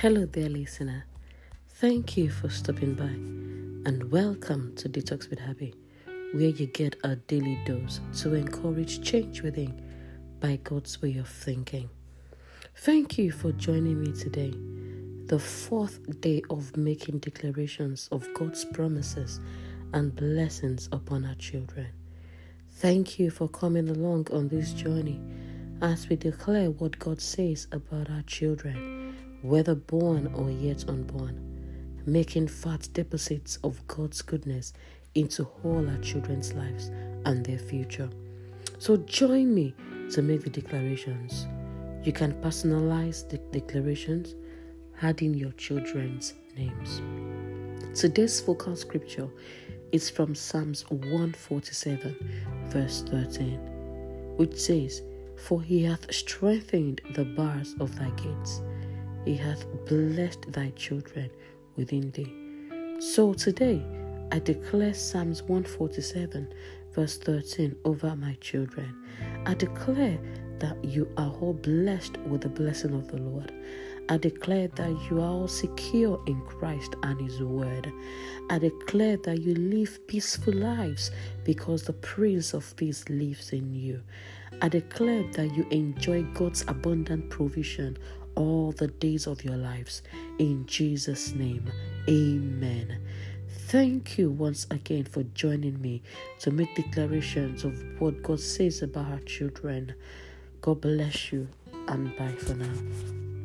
Hello there, listener. Thank you for stopping by and welcome to Detox with Happy, where you get a daily dose to encourage change within by God's way of thinking. Thank you for joining me today, the fourth day of making declarations of God's promises and blessings upon our children. Thank you for coming along on this journey as we declare what God says about our children, whether born or yet unborn, making fat deposits of God's goodness into all our children's lives and their future. So join me to make the declarations. You can personalize the declarations, adding your children's names. Today's focal scripture is from Psalms 147, verse 13, which says, For he hath strengthened the bars of thy gates, he hath blessed thy children within thee. So today, I declare Psalms 147, verse 13 over my children. I declare that you are all blessed with the blessing of the Lord. I declare that you are all secure in Christ and His Word. I declare that you live peaceful lives because the Prince of Peace lives in you. I declare that you enjoy God's abundant provision all the days of your lives. In Jesus' name, Amen. Thank you once again for joining me to make declarations of what God says about our children. God bless you and bye for now.